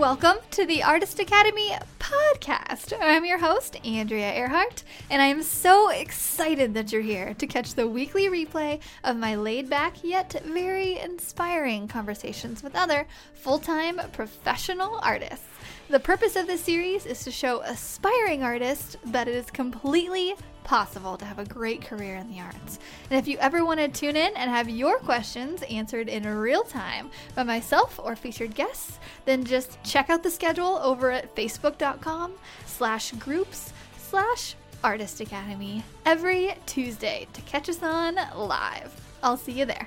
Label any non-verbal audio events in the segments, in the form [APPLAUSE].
Welcome to the Artist Academy podcast. I'm your host, Andrea Earhart, and I am so excited that you're here to catch the weekly replay of my laid back yet very inspiring conversations with other full time professional artists. The purpose of this series is to show aspiring artists that it is completely possible to have a great career in the arts. And if you ever want to tune in and have your questions answered in real time by myself or featured guests, then just check out the schedule over at facebook.com slash groups slash artist academy every Tuesday to catch us on live. I'll see you there.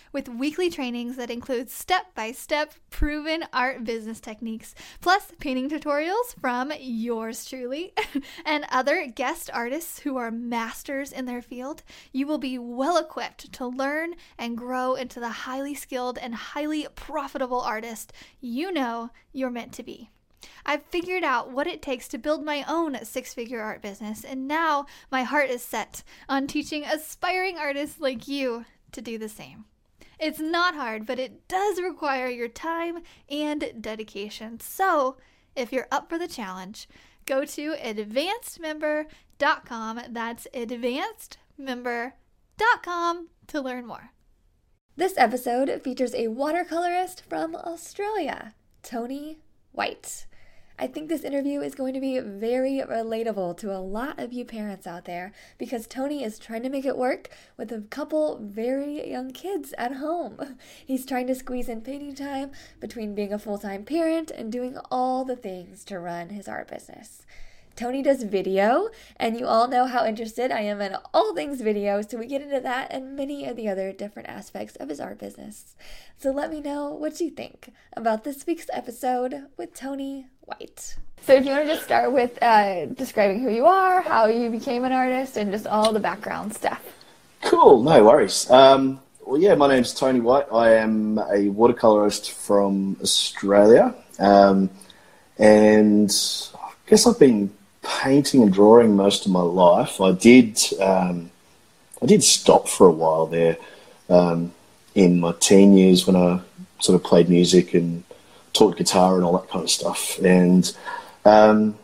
with weekly trainings that include step by step proven art business techniques, plus painting tutorials from yours truly [LAUGHS] and other guest artists who are masters in their field. You will be well equipped to learn and grow into the highly skilled and highly profitable artist you know you're meant to be. I've figured out what it takes to build my own six figure art business, and now my heart is set on teaching aspiring artists like you to do the same. It's not hard, but it does require your time and dedication. So, if you're up for the challenge, go to advancedmember.com. That's advancedmember.com to learn more. This episode features a watercolorist from Australia, Tony White. I think this interview is going to be very relatable to a lot of you parents out there because Tony is trying to make it work with a couple very young kids at home. [LAUGHS] He's trying to squeeze in painting time between being a full time parent and doing all the things to run his art business. Tony does video, and you all know how interested I am in all things video, so we get into that and many of the other different aspects of his art business. So let me know what you think about this week's episode with Tony White. So if you want to just start with uh, describing who you are, how you became an artist, and just all the background stuff. Cool, no worries. Um, well, yeah, my name's Tony White. I am a watercolorist from Australia, um, and I guess I've been painting and drawing most of my life. I did um, I did stop for a while there um, in my teen years when I sort of played music and taught guitar and all that kind of stuff. And um,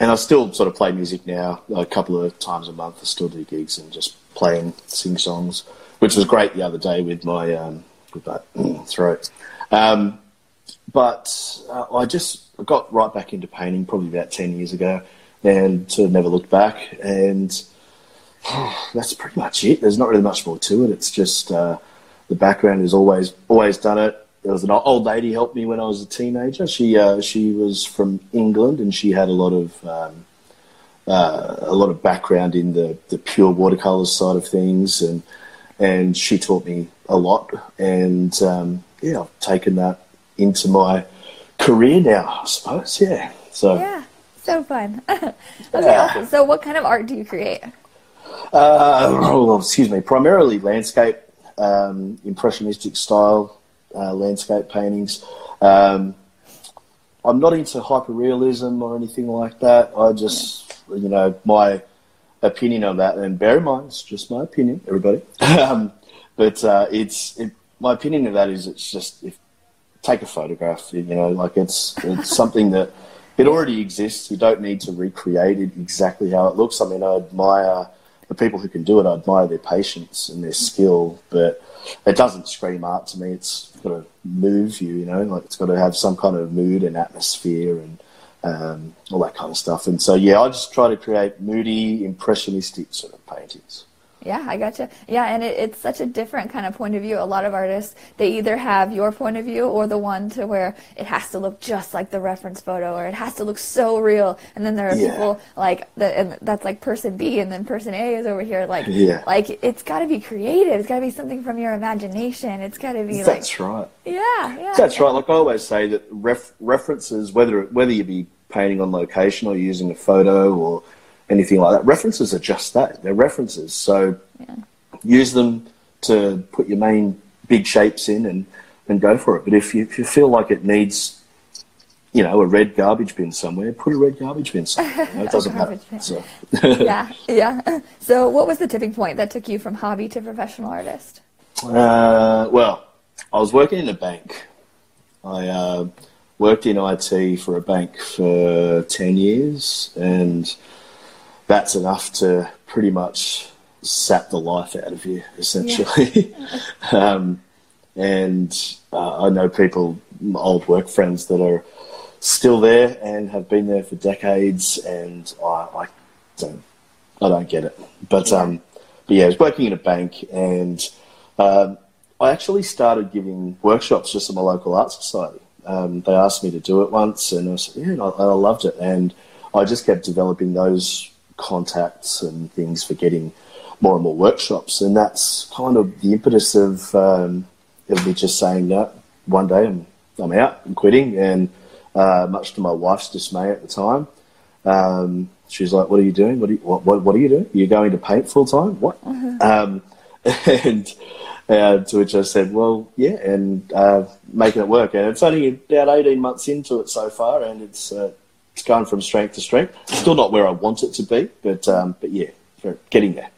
and I still sort of play music now a couple of times a month. I still do gigs and just play and sing songs, which was great the other day with my um, with that [CLEARS THROAT] throat. Um, but uh, I just got right back into painting probably about 10 years ago and sort of never looked back. And oh, [SIGHS] that's pretty much it. There's not really much more to it. It's just uh, the background has always always done it. There was an old lady helped me when I was a teenager. She uh, she was from England and she had a lot of um, uh, a lot of background in the, the pure watercolors side of things and and she taught me a lot and um, yeah I've taken that into my career now, I suppose. Yeah. So yeah, so fun. [LAUGHS] okay, yeah. awesome. So, what kind of art do you create? Uh, oh, excuse me. Primarily landscape, um, impressionistic style uh, landscape paintings. Um, I'm not into hyperrealism or anything like that. I just, you know, my opinion on that, and bear in mind, it's just my opinion, everybody. [LAUGHS] um, but uh, it's it, my opinion of that is it's just if take a photograph. You know, like it's it's something that it already exists. You don't need to recreate it exactly how it looks. I mean, I admire the people who can do it. I admire their patience and their skill, but it doesn't scream art to me. It's got to move you. You know, like it's got to have some kind of mood and atmosphere and um, all that kind of stuff. And so, yeah, I just try to create moody, impressionistic sort of paintings. Yeah, I gotcha. Yeah, and it, it's such a different kind of point of view. A lot of artists, they either have your point of view or the one to where it has to look just like the reference photo or it has to look so real. And then there are yeah. people like the, and that's like person B and then person A is over here like yeah. like it's got to be creative. It's got to be something from your imagination. It's got to be like That's like, right. Yeah, yeah. That's yeah. right. Like I always say that ref, references whether whether you be painting on location or using a photo or anything like that. References are just that. They're references. So, yeah. use them to put your main big shapes in and, and go for it. But if you, if you feel like it needs, you know, a red garbage bin somewhere, put a red garbage bin somewhere. You know, it [LAUGHS] doesn't matter. So. [LAUGHS] yeah, [LAUGHS] yeah. So, what was the tipping point that took you from hobby to professional artist? Uh, well, I was working in a bank. I uh, worked in IT for a bank for 10 years, and that's enough to pretty much sap the life out of you, essentially. Yeah. [LAUGHS] um, and uh, I know people, old work friends, that are still there and have been there for decades, and I, I don't, I don't get it. But yeah. um, but yeah, I was working in a bank, and um, I actually started giving workshops just at my local art society. Um, they asked me to do it once, and I said, yeah, I, I loved it, and I just kept developing those contacts and things for getting more and more workshops, and that's kind of the impetus of um, of me just saying that one day I'm I'm out, I'm quitting, and uh, much to my wife's dismay at the time, um, she's like, "What are you doing? What, are you, what, what, what are you doing? You're going to paint full time? What?" Mm-hmm. Um, [LAUGHS] and uh, to which I said, "Well, yeah," and uh, making it work. And it's only about eighteen months into it so far, and it's uh, it's going from strength to strength. Still not where I want it to be, but um, but yeah, getting there.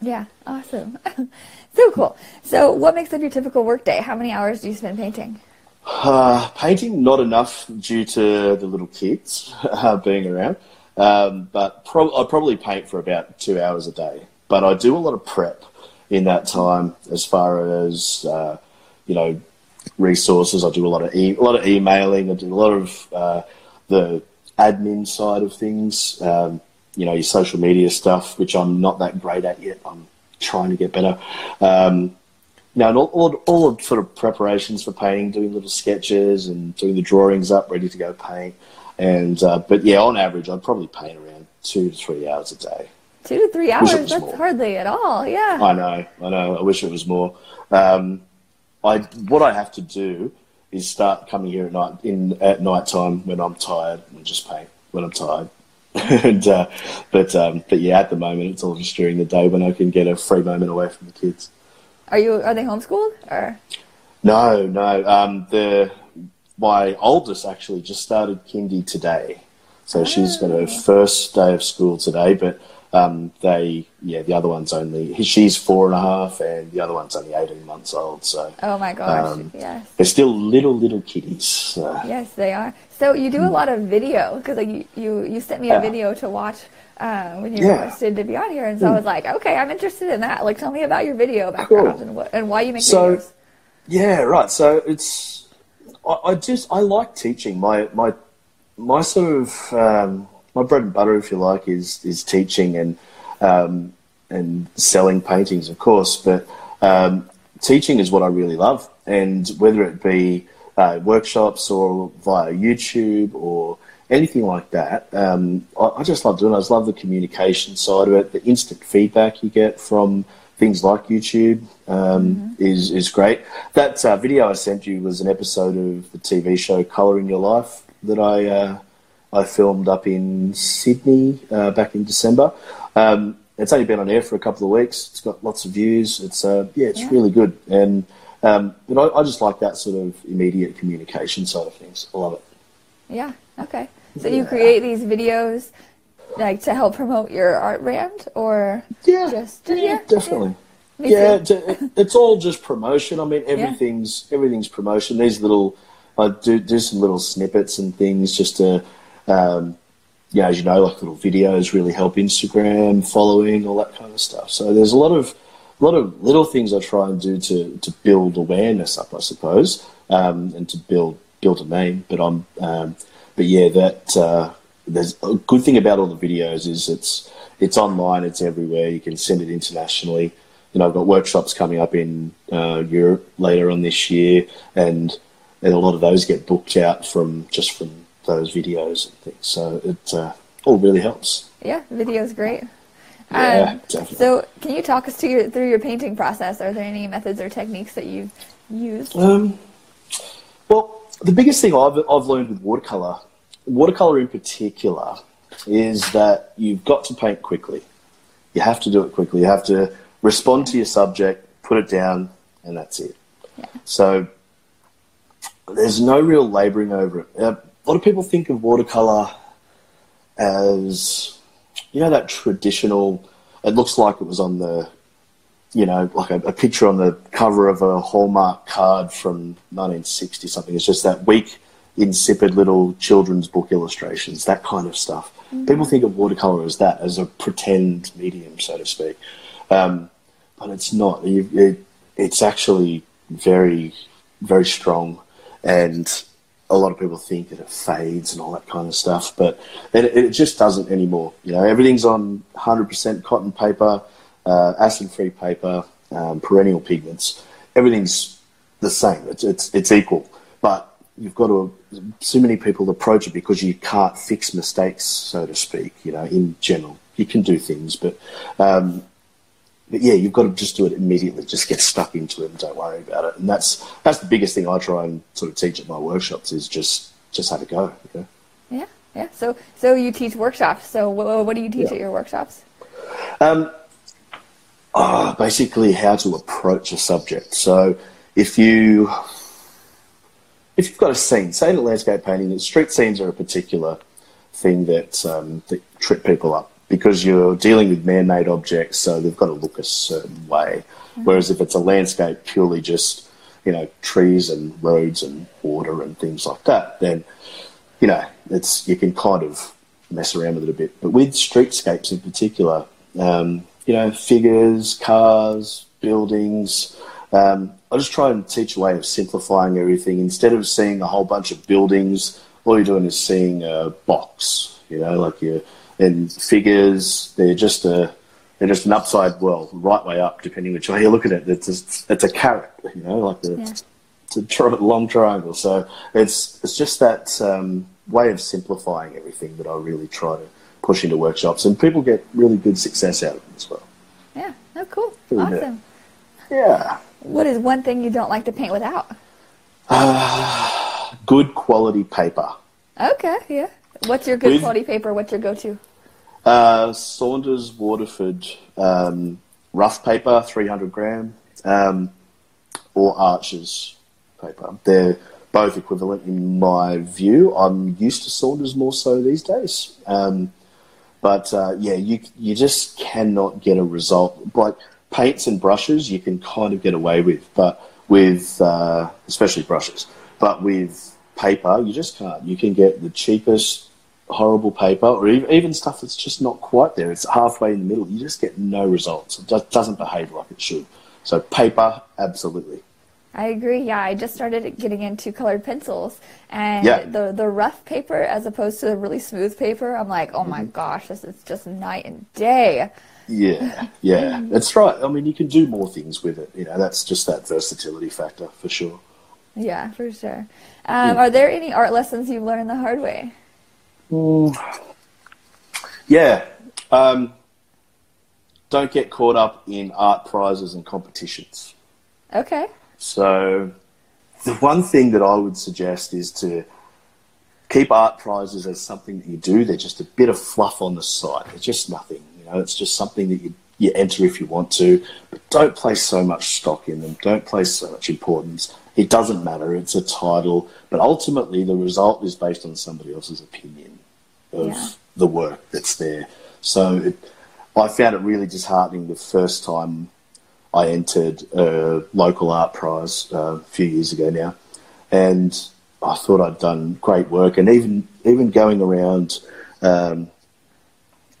Yeah, awesome. [LAUGHS] so cool. So, what makes up your typical workday? How many hours do you spend painting? Uh, painting, not enough due to the little kids [LAUGHS] uh, being around. Um, but pro- I probably paint for about two hours a day. But I do a lot of prep in that time, as far as uh, you know, resources. I do a lot of e- a lot of emailing. I do a lot of uh, the admin side of things. Um, you know, your social media stuff, which I'm not that great at yet. I'm trying to get better. Um, know, and all, all, all the sort of preparations for painting, doing little sketches and doing the drawings up, ready to go paint. And uh, but yeah, on average, I'd probably paint around two to three hours a day. Two to three hours? That's more. hardly at all. Yeah. I know. I know. I wish it was more. Um, I what I have to do is start coming here at night in at night time when I'm tired and just paint when I'm tired. [LAUGHS] and uh, but um, but yeah, at the moment it's all just during the day when I can get a free moment away from the kids. Are you are they homeschooled or? No, no. Um, the my oldest actually just started kindy today, so oh. she's got her ah. first day of school today. But um, they, yeah, the other one's only she's four and a half, and the other one's only eighteen months old. So oh my gosh, um, yes, they're still little little kitties. So. Yes, they are. So you do a lot of video because like you, you you sent me a video to watch uh, when you yeah. requested to be on here, and so I was like, okay, I'm interested in that. Like, tell me about your video background cool. and what and why you make so, videos. Yeah, right. So it's I, I, just I like teaching. My my my sort of um, my bread and butter, if you like, is is teaching and um, and selling paintings, of course. But um, teaching is what I really love, and whether it be uh, workshops or via YouTube or anything like that. Um, I, I, just love doing it. I just love the communication side of it. The instant feedback you get from things like YouTube um, mm-hmm. is is great. That uh, video I sent you was an episode of the TV show Color in Your Life that I uh, I filmed up in Sydney uh, back in December. Um, it's only been on air for a couple of weeks. It's got lots of views. It's uh, yeah, it's yeah. really good. And um, but I, I, just like that sort of immediate communication side of things. I love it. Yeah. Okay. So yeah. you create these videos like to help promote your art brand, or yeah, just yeah, definitely. Yeah, yeah it's all just promotion. I mean, everything's everything's promotion. These little, I do do some little snippets and things just to. Um, yeah, as you know, like little videos really help Instagram following, all that kind of stuff. So there's a lot of a lot of little things I try and do to, to build awareness up, I suppose, um, and to build build a name. But I'm, um, but yeah, that uh, there's a good thing about all the videos is it's it's online, it's everywhere. You can send it internationally. You know, I've got workshops coming up in uh, Europe later on this year, and and a lot of those get booked out from just from those videos and things. So it uh, all really helps. Yeah, video's great. Yeah, um, definitely. So, can you talk us your, through your painting process? Are there any methods or techniques that you've used? Um, well, the biggest thing I've, I've learned with watercolor, watercolor in particular, is that you've got to paint quickly. You have to do it quickly. You have to respond to your subject, put it down, and that's it. Yeah. So there's no real labouring over it. Uh, a lot of people think of watercolour as, you know, that traditional, it looks like it was on the, you know, like a, a picture on the cover of a Hallmark card from 1960 something. It's just that weak, insipid little children's book illustrations, that kind of stuff. People think of watercolour as that, as a pretend medium, so to speak. Um, but it's not. You, it, it's actually very, very strong, and a lot of people think that it fades and all that kind of stuff, but it, it just doesn't anymore. You know, everything's on 100% cotton paper, uh, acid-free paper, um, perennial pigments. Everything's the same. It's it's it's equal, but you've got to. So many people approach it because you can't fix mistakes, so to speak. You know, in general, you can do things, but um, but yeah, you've got to just do it immediately. Just get stuck into it and don't worry about it. And that's that's the biggest thing I try and sort of teach at my workshops is just just have a go. You know? Yeah, yeah. So, so you teach workshops. So, what, what do you teach Yeah. at your workshops? Um, ah, basically, how to approach a subject. So, if you if you've got a scene, say in landscape painting, street scenes are a particular thing that um, that trip people up because you're dealing with man-made objects, so they've got to look a certain way. Whereas if it's a landscape purely just you know trees and roads and water and things like that, then you know it's you can kind of mess around with it a bit. But with streetscapes in particular, um, you know figures, cars, buildings. Um, I just try and teach a way of simplifying everything. Instead of seeing a whole bunch of buildings, all you're doing is seeing a box. You know, like you and figures. They're just a they're just an upside well, right way up, depending which way you look at it. It's a, it's a carrot. You know, like the, Yeah. it's a tri- long triangle. So it's it's just that um, way of simplifying everything that I really try to push into workshops, and people get really good success out of it as well. Yeah. Oh, cool. Pretty good. Awesome. Yeah. What is one thing you don't like to paint without? [SIGHS] Good quality paper. Okay. Yeah. What's your good quality paper? What's your go-to? Uh, Saunders Waterford um, rough paper, 300 gram, um, or Arches paper. They're both equivalent in my view. I'm used to Saunders more so these days. Um, but uh, yeah, you you just cannot get a result like paints and brushes. You can kind of get away with, but with uh, especially brushes, but with paper, you just can't. You can get the cheapest horrible paper, or even, stuff that's just not quite there. It's halfway in the middle. You just get no results. It just doesn't behave like it should. So paper, absolutely. I agree. Yeah, I just started getting into colored pencils, and Yeah. the the rough paper as opposed to the really smooth paper. I'm like, oh Mm-hmm. my gosh, this is just night and day. Yeah, yeah, that's right. I mean, you can do more things with it. You know, that's just that versatility factor for sure. Yeah, for sure. Um, Are there any art lessons you've learned the hard way? Yeah. Um, don't get caught up in art prizes and competitions. Okay. So, the one thing that I would suggest is to keep art prizes as something that you do. They're just a bit of fluff on the side. It's just nothing. You know, it's just something that you you enter if you want to, but don't place so much stock in them. Don't place so much importance. It doesn't matter. It's a title, but ultimately the result is based on somebody else's opinion of Yeah. the work that's there. So it, I found it really disheartening the first time I entered a local art prize uh, a few years ago now, and I thought I'd done great work, and even even going around um,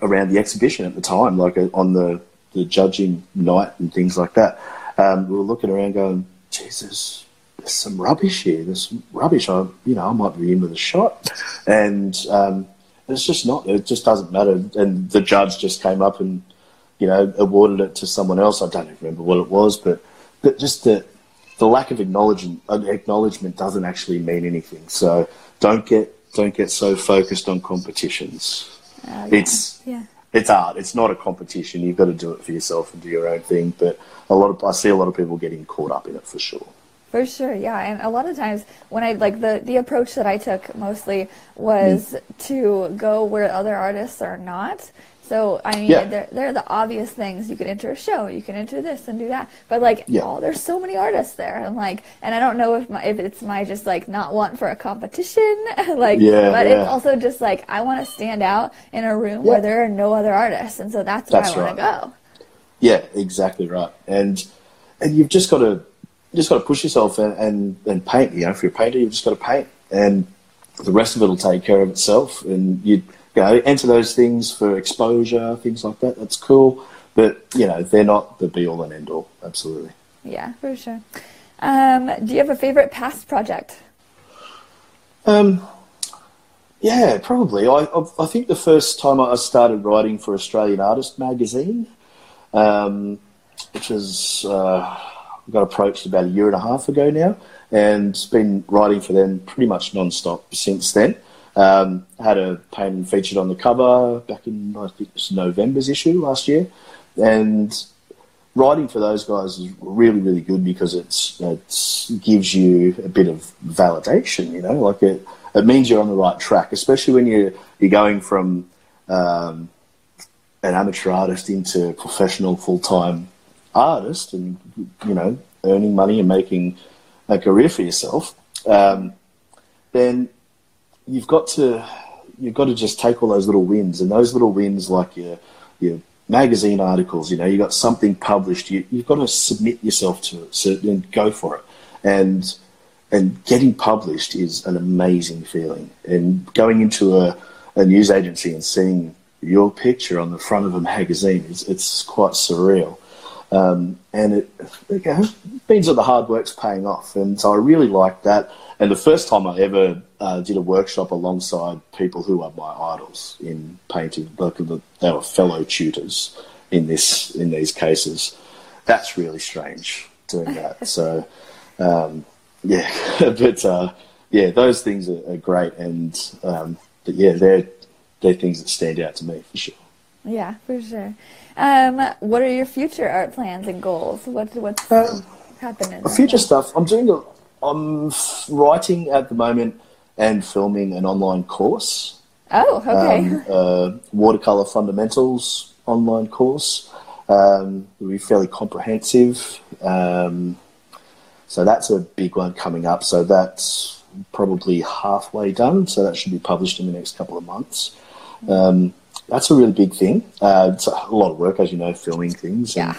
around the exhibition at the time, like uh, on the the judging night and things like that, um, we were looking around going, Jesus, there's some rubbish here. There's some rubbish. I, you know, I might be in with a shot, and um, it's just not. It just doesn't matter. And the judge just came up and you know awarded it to someone else. I don't even remember what it was, but, but just the the lack of acknowledgement acknowledgement doesn't actually mean anything. So don't get don't get so focused on competitions. Uh, It's yeah. it's art. It's not a competition. You've got to do it for yourself and do your own thing. But a lot of I see a lot of people getting caught up in it for sure. For sure, yeah, and a lot of times when I like the the approach that I took mostly was mm. to go where other artists are not. So I mean, Yeah. they're, they're the obvious things. You can enter a show, you can enter this and do that. But like, Yeah. oh, there's so many artists there, and like, and I don't know if my, if it's my just like not want for a competition, [LAUGHS] like, Yeah, but yeah. it's also just like I want to stand out in a room where there are no other artists, and so that's where I want to go. Yeah, exactly right. And and you've just got to you just got to push yourself and, and and paint. You know, if you're a painter, you've just got to paint, and the rest of it will take care of itself. And you, you know, enter those things for exposure, things like that. That's cool, but you know, they're not the be all and end all. Absolutely. Yeah, for sure. Um, do you have a favorite past project? Um, yeah, probably. I, I think the first time I started writing for Australian Artist magazine, um, which was uh, got approached about a year and a half ago now, and been writing for them pretty much non-stop since then. Um, had a painting featured on the cover back in I think it was November's issue last year, and writing for those guys is really really good because it's it gives you a bit of validation. You know, like it it means you're on the right track, especially when you you're going from um, an amateur artist into professional full time artist, and you know earning money and making a career for yourself. Um, then you've got to you've got to just take all those little wins. And those little wins like your your magazine articles you know you got something published you, you've got to submit yourself to it so then go for it. And and getting published is an amazing feeling. And going into a, a news agency and seeing your picture on the front of a magazine is it's quite surreal um, and it, you know, means that the hard work's paying off. And so I really like that. And the first time I ever uh, did a workshop alongside people who are my idols in painting, like the, they were fellow tutors in this in these cases. That's really strange doing that. [LAUGHS] So um, yeah, [LAUGHS] but uh, yeah, those things are, are great, and um, but yeah, they're they're things that stand out to me for sure. Yeah, for sure. Um, what are your future art plans and goals? What, what's Um, happening? Future stuff. I'm doing a. I'm writing at the moment and filming an online course, Oh, okay. um, uh, watercolor fundamentals online course. Um, it'll be fairly comprehensive. Um, so that's a big one coming up. So that's probably halfway done. So that should be published in the next couple of months. Um, that's a really big thing. Uh, it's a lot of work, as you know, filming things Yeah. and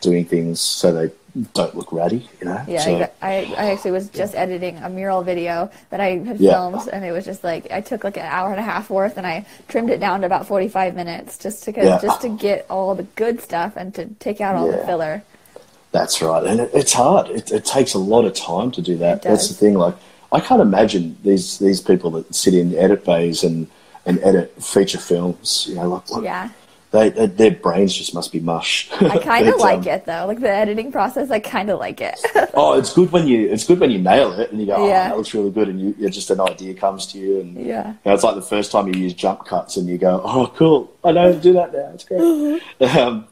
doing things so they don't look ratty. You know. Yeah, So- I, I actually was just editing a mural video that I had Yeah. filmed, and it was just like I took like an hour and a half worth, and I trimmed it down to about forty five minutes, just to Yeah. just to get all the good stuff and to take out all the filler. That's right, and it, it's hard. It, it takes a lot of time to do that. That's the thing. Like, I can't imagine these these people that sit in edit bays and and edit feature films. You know, like what, Yeah, they, they their brains just must be mush. I [LAUGHS] kind of like um, it though, like the editing process. I kind of like it. [LAUGHS] Oh, it's good when you it's good when you nail it and you go, oh, Yeah. that looks really good, and you, you just an idea comes to you, and Yeah. you know, it's like the first time you use jump cuts and you go, oh, cool, I know how to do that now. It's great. Mm-hmm. [LAUGHS] um,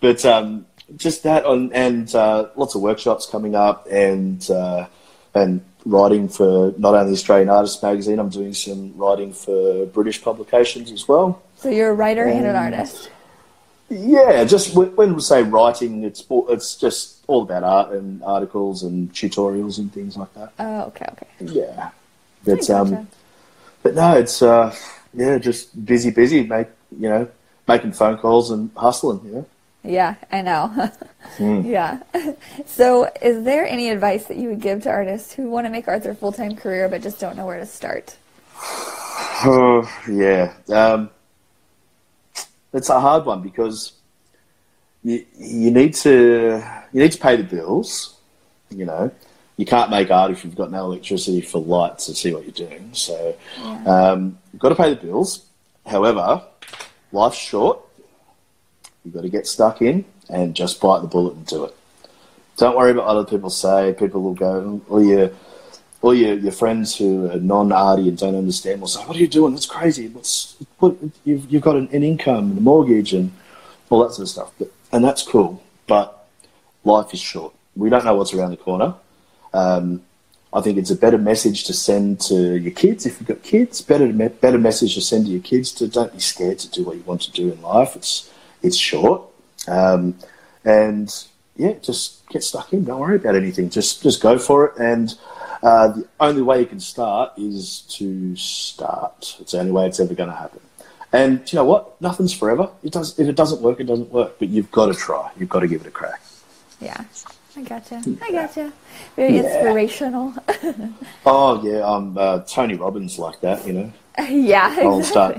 but um, just that on and uh, lots of workshops coming up and uh, and writing for not only Australian Artists magazine. I'm doing some writing for British publications as well. so you're a writer and an artist. Yeah, just when when we say writing, it's it's just all about art and articles and tutorials and things like that. Oh, okay, okay. Yeah, but gotcha. um, but no, it's uh, yeah, just busy, busy, make you know, making phone calls and hustling. You know, Yeah, I know. [LAUGHS] Hmm. Yeah. So, is there any advice that you would give to artists who want to make art their full time career but just don't know where to start? [SIGHS] Oh, yeah. Um, it's a hard one because you you need to you need to pay the bills. You know, you can't make art if you've got no electricity for lights to see what you're doing. So um, you've got to pay the bills. However, life's short. You've got to get stuck in and just bite the bullet and do it. Don't worry about other people say. People will go, or your, or your, your friends who are non-arty and don't understand will say, "What are you doing? That's crazy. What's what, you've you've got an, an income and a mortgage and all that sort of stuff." But, and that's cool, but life is short. We don't know what's around the corner. Um, I think it's a better message to send to your kids if you've got kids. Better better message to send to your kids to don't be scared to do what you want to do in life. It's it's short, um, and yeah, just get stuck in. Don't worry about anything. Just just go for it. And uh, the only way you can start is to start. It's the only way it's ever going to happen. And you know what? Nothing's forever. It does. If it doesn't work, it doesn't work. But you've got to try. You've got to give it a crack. Yeah. I gotcha. I gotcha. Very yeah. inspirational. [LAUGHS] oh yeah, I'm uh, Tony Robbins like that, you know. [LAUGHS] yeah, exactly. I'll start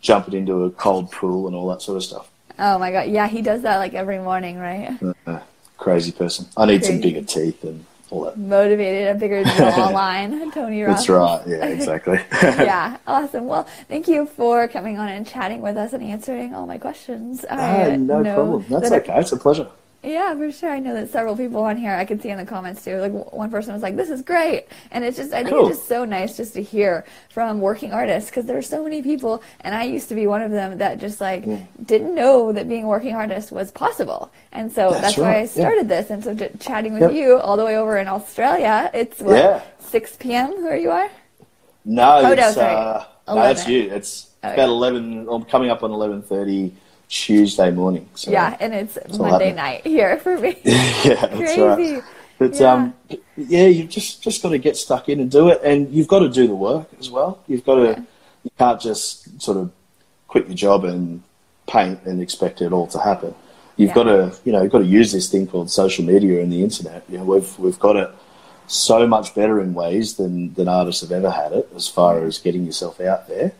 jumping into a cold pool and all that sort of stuff. Oh my god, yeah, he does that like every morning, right? Uh, crazy person. I need crazy. some bigger teeth and all that. Motivated, a bigger [LAUGHS] jawline, [LAUGHS] Tony Robbins. That's right. Yeah, [LAUGHS] exactly. yeah, awesome. Well, thank you for coming on and chatting with us and answering all my questions. Ah, no problem. That's that okay. It's a pleasure. Yeah, for sure. I know that several people on here I can see in the comments too. Like one person was like, "This is great," and it's just I think cool. it's just so nice just to hear from working artists because there are so many people, and I used to be one of them that just like yeah. didn't know that being a working artist was possible, and so that's, that's right. why I started yeah. this. And so chatting with yep. you all the way over in Australia, it's what yeah. 6 p.m. where you are. No, oh, it's, no, uh, no, it's you. It's oh, about 11. I'm coming up on 11:30 Tuesday morning. So yeah, and it's Monday night here for me. [LAUGHS] yeah, [LAUGHS] Crazy. Right. But yeah. um, yeah, you've just just got to get stuck in and do it, and you've got to do the work as well. You've got to. Yeah. You can't just sort of quit your job and paint and expect it all to happen. You've yeah. got to, you know, you've got to use this thing called social media and the internet. You know, we've we've got it so much better in ways than than artists have ever had it, as far as getting yourself out there.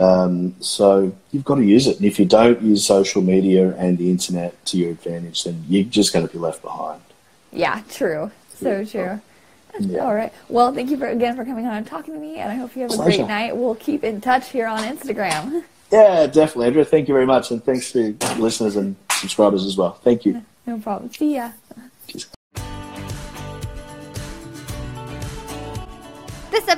Um, so you've got to use it. And if you don't use social media and the internet to your advantage, then you're just going to be left behind. Yeah, true. So true. Yeah. All right. Well, thank you for again for coming on and talking to me, and I hope you have a Pleasure. great night. We'll keep in touch here on Instagram. [LAUGHS] Yeah, definitely, Andrea. Thank you very much, and thanks to listeners and subscribers as well. Thank you. No problem. See ya. This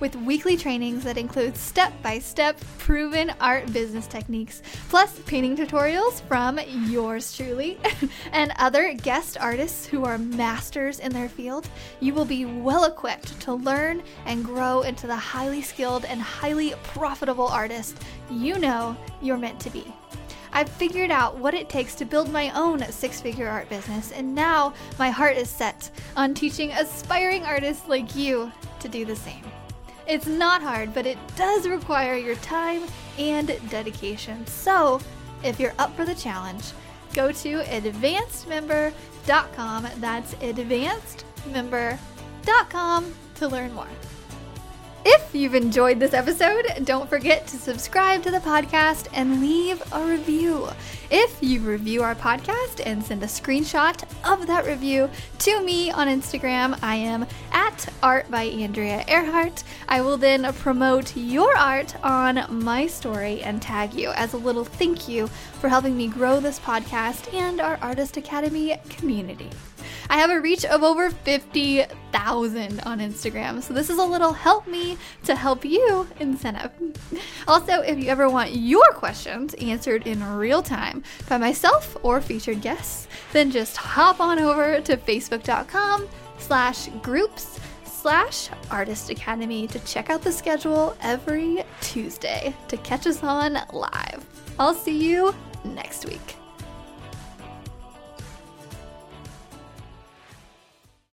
with weekly trainings that include step by step proven art business techniques, plus painting tutorials from yours truly [LAUGHS] and other guest artists who are masters in their field. You will be well equipped to learn and grow into the highly skilled and highly profitable artist you know you're meant to be. I've figured out what it takes to build my own six figure art business, and now my heart is set on teaching aspiring artists like you to do the same. It's not hard, but it does require your time and dedication. So, if you're up for the challenge, go to advancedmember.com. That's advancedmember.com to learn more. If you've enjoyed this episode, don't forget to subscribe to the podcast and leave a review. If you review our podcast and send a screenshot of that review to me on Instagram, I am at Art by Andrea Earhart. I will then promote your art on my story and tag you as a little thank you for helping me grow this podcast and our Artist Academy community. I have a reach of over 50,000 on Instagram. So this is a little help me to help you incentive. [LAUGHS] Also, if you ever want your questions answered in real time by myself or featured guests, then just hop on over to facebook.com slash groups slash artist academy to check out the schedule every Tuesday to catch us on live. I'll see you next week.